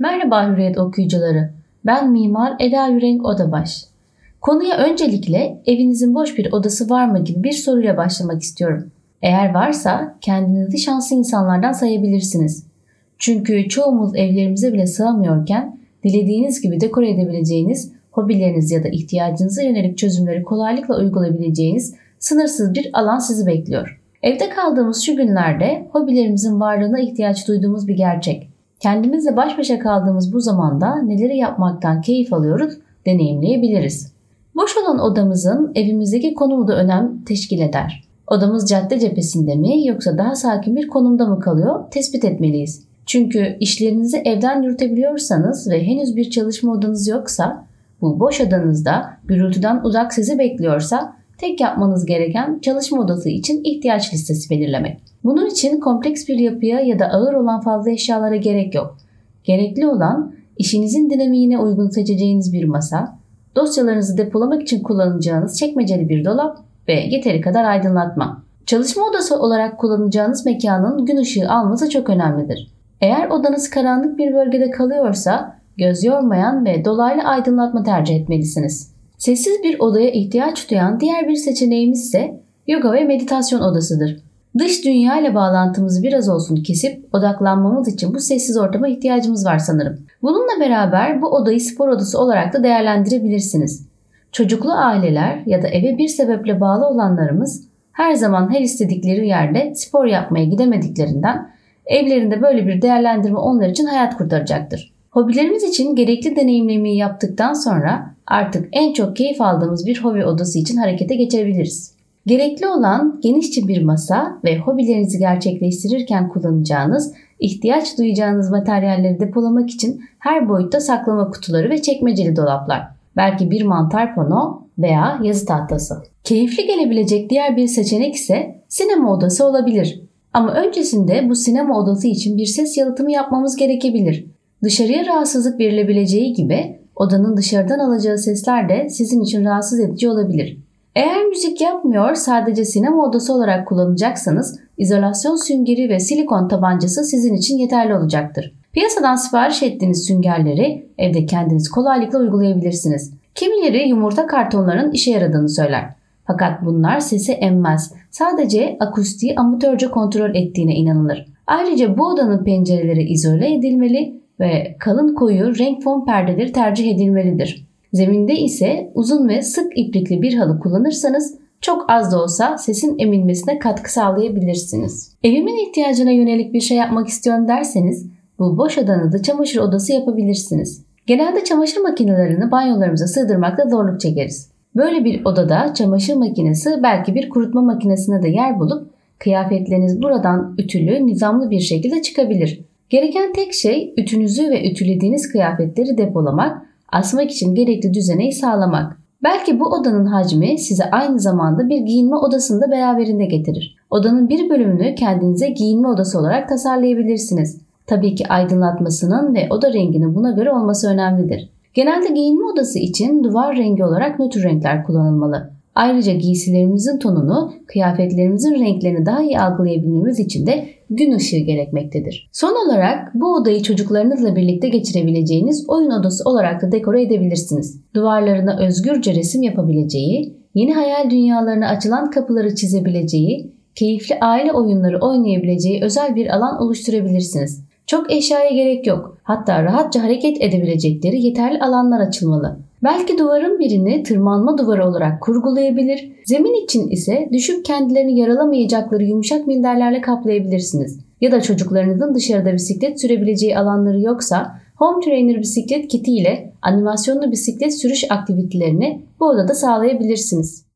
Merhaba Hürriyet okuyucuları. Ben mimar Eda Yürenk Odabaş. Konuya öncelikle evinizin boş bir odası var mı gibi bir soruyla başlamak istiyorum. Eğer varsa kendinizi şanslı insanlardan sayabilirsiniz. Çünkü çoğumuz evlerimize bile sığamıyorken dilediğiniz gibi dekor edebileceğiniz, hobileriniz ya da ihtiyacınıza yönelik çözümleri kolaylıkla uygulayabileceğiniz sınırsız bir alan sizi bekliyor. Evde kaldığımız şu günlerde hobilerimizin varlığına ihtiyaç duyduğumuz bir gerçek. Kendimizle baş başa kaldığımız bu zamanda neleri yapmaktan keyif alıyoruz deneyimleyebiliriz. Boş olan odamızın evimizdeki konumu da önem teşkil eder. Odamız cadde cephesinde mi yoksa daha sakin bir konumda mı kalıyor tespit etmeliyiz. Çünkü işlerinizi evden yürütebiliyorsanız ve henüz bir çalışma odanız yoksa bu boş odanızda gürültüden uzak sizi bekliyorsa tek yapmanız gereken çalışma odası için ihtiyaç listesi belirlemek. Bunun için kompleks bir yapıya ya da ağır olan fazla eşyalara gerek yok. Gerekli olan işinizin dinamiğine uygun seçeceğiniz bir masa, dosyalarınızı depolamak için kullanacağınız çekmeceli bir dolap ve yeteri kadar aydınlatma. Çalışma odası olarak kullanacağınız mekanın gün ışığı alması çok önemlidir. Eğer odanız karanlık bir bölgede kalıyorsa göz yormayan ve dolaylı aydınlatma tercih etmelisiniz. Sessiz bir odaya ihtiyaç duyan diğer bir seçeneğimiz ise yoga ve meditasyon odasıdır. Dış dünya ile bağlantımızı biraz olsun kesip odaklanmamız için bu sessiz ortama ihtiyacımız var sanırım. Bununla beraber bu odayı spor odası olarak da değerlendirebilirsiniz. Çocuklu aileler ya da eve bir sebeple bağlı olanlarımız her zaman her istedikleri yerde spor yapmaya gidemediklerinden evlerinde böyle bir değerlendirme onlar için hayat kurtaracaktır. Hobilerimiz için gerekli deneyimlemeyi yaptıktan sonra artık en çok keyif aldığımız bir hobi odası için harekete geçebiliriz. Gerekli olan genişçe bir masa ve hobilerinizi gerçekleştirirken kullanacağınız, ihtiyaç duyacağınız materyalleri depolamak için her boyutta saklama kutuları ve çekmeceli dolaplar. Belki bir mantar pano veya yazı tahtası. Keyifli gelebilecek diğer bir seçenek ise sinema odası olabilir. Ama öncesinde bu sinema odası için bir ses yalıtımı yapmamız gerekebilir. Dışarıya rahatsızlık verilebileceği gibi odanın dışarıdan alacağı sesler de sizin için rahatsız edici olabilir. Eğer müzik yapmıyor sadece sinema odası olarak kullanacaksanız izolasyon süngeri ve silikon tabancası sizin için yeterli olacaktır. Piyasadan sipariş ettiğiniz süngerleri evde kendiniz kolaylıkla uygulayabilirsiniz. Kimileri yumurta kartonlarının işe yaradığını söyler. Fakat bunlar sesi emmez. Sadece akustiği amatörce kontrol ettiğine inanılır. Ayrıca bu odanın pencereleri izole edilmeli ve kalın koyu renk fon perdeleri tercih edilmelidir. Zeminde ise uzun ve sık iplikli bir halı kullanırsanız çok az da olsa sesin emilmesine katkı sağlayabilirsiniz. Evimin ihtiyacına yönelik bir şey yapmak istiyorum derseniz bu boş odanı da çamaşır odası yapabilirsiniz. Genelde çamaşır makinelerini banyolarımıza sığdırmakta zorluk çekeriz. Böyle bir odada çamaşır makinesi belki bir kurutma makinesine de yer bulup kıyafetleriniz buradan ütülü, nizamlı bir şekilde çıkabilir. Gereken tek şey ütünüzü ve ütülediğiniz kıyafetleri depolamak, asmak için gerekli düzeneyi sağlamak. Belki bu odanın hacmi size aynı zamanda bir giyinme odasını da beraberinde getirir. Odanın bir bölümünü kendinize giyinme odası olarak tasarlayabilirsiniz. Tabii ki aydınlatmasının ve oda renginin buna göre olması önemlidir. Genelde giyinme odası için duvar rengi olarak nötr renkler kullanılmalı. Ayrıca giysilerimizin tonunu, kıyafetlerimizin renklerini daha iyi algılayabilmemiz için de gün ışığı gerekmektedir. Son olarak bu odayı çocuklarınızla birlikte geçirebileceğiniz oyun odası olarak da dekore edebilirsiniz. Duvarlarına özgürce resim yapabileceği, yeni hayal dünyalarına açılan kapıları çizebileceği, keyifli aile oyunları oynayabileceği özel bir alan oluşturabilirsiniz. Çok eşyaya gerek yok. Hatta rahatça hareket edebilecekleri yeterli alanlar açılmalı. Belki duvarın birini tırmanma duvarı olarak kurgulayabilir, zemin için ise düşüp kendilerini yaralamayacakları yumuşak minderlerle kaplayabilirsiniz. Ya da çocuklarınızın dışarıda bisiklet sürebileceği alanları yoksa Home Trainer bisiklet kiti ile animasyonlu bisiklet sürüş aktivitelerini bu odada sağlayabilirsiniz.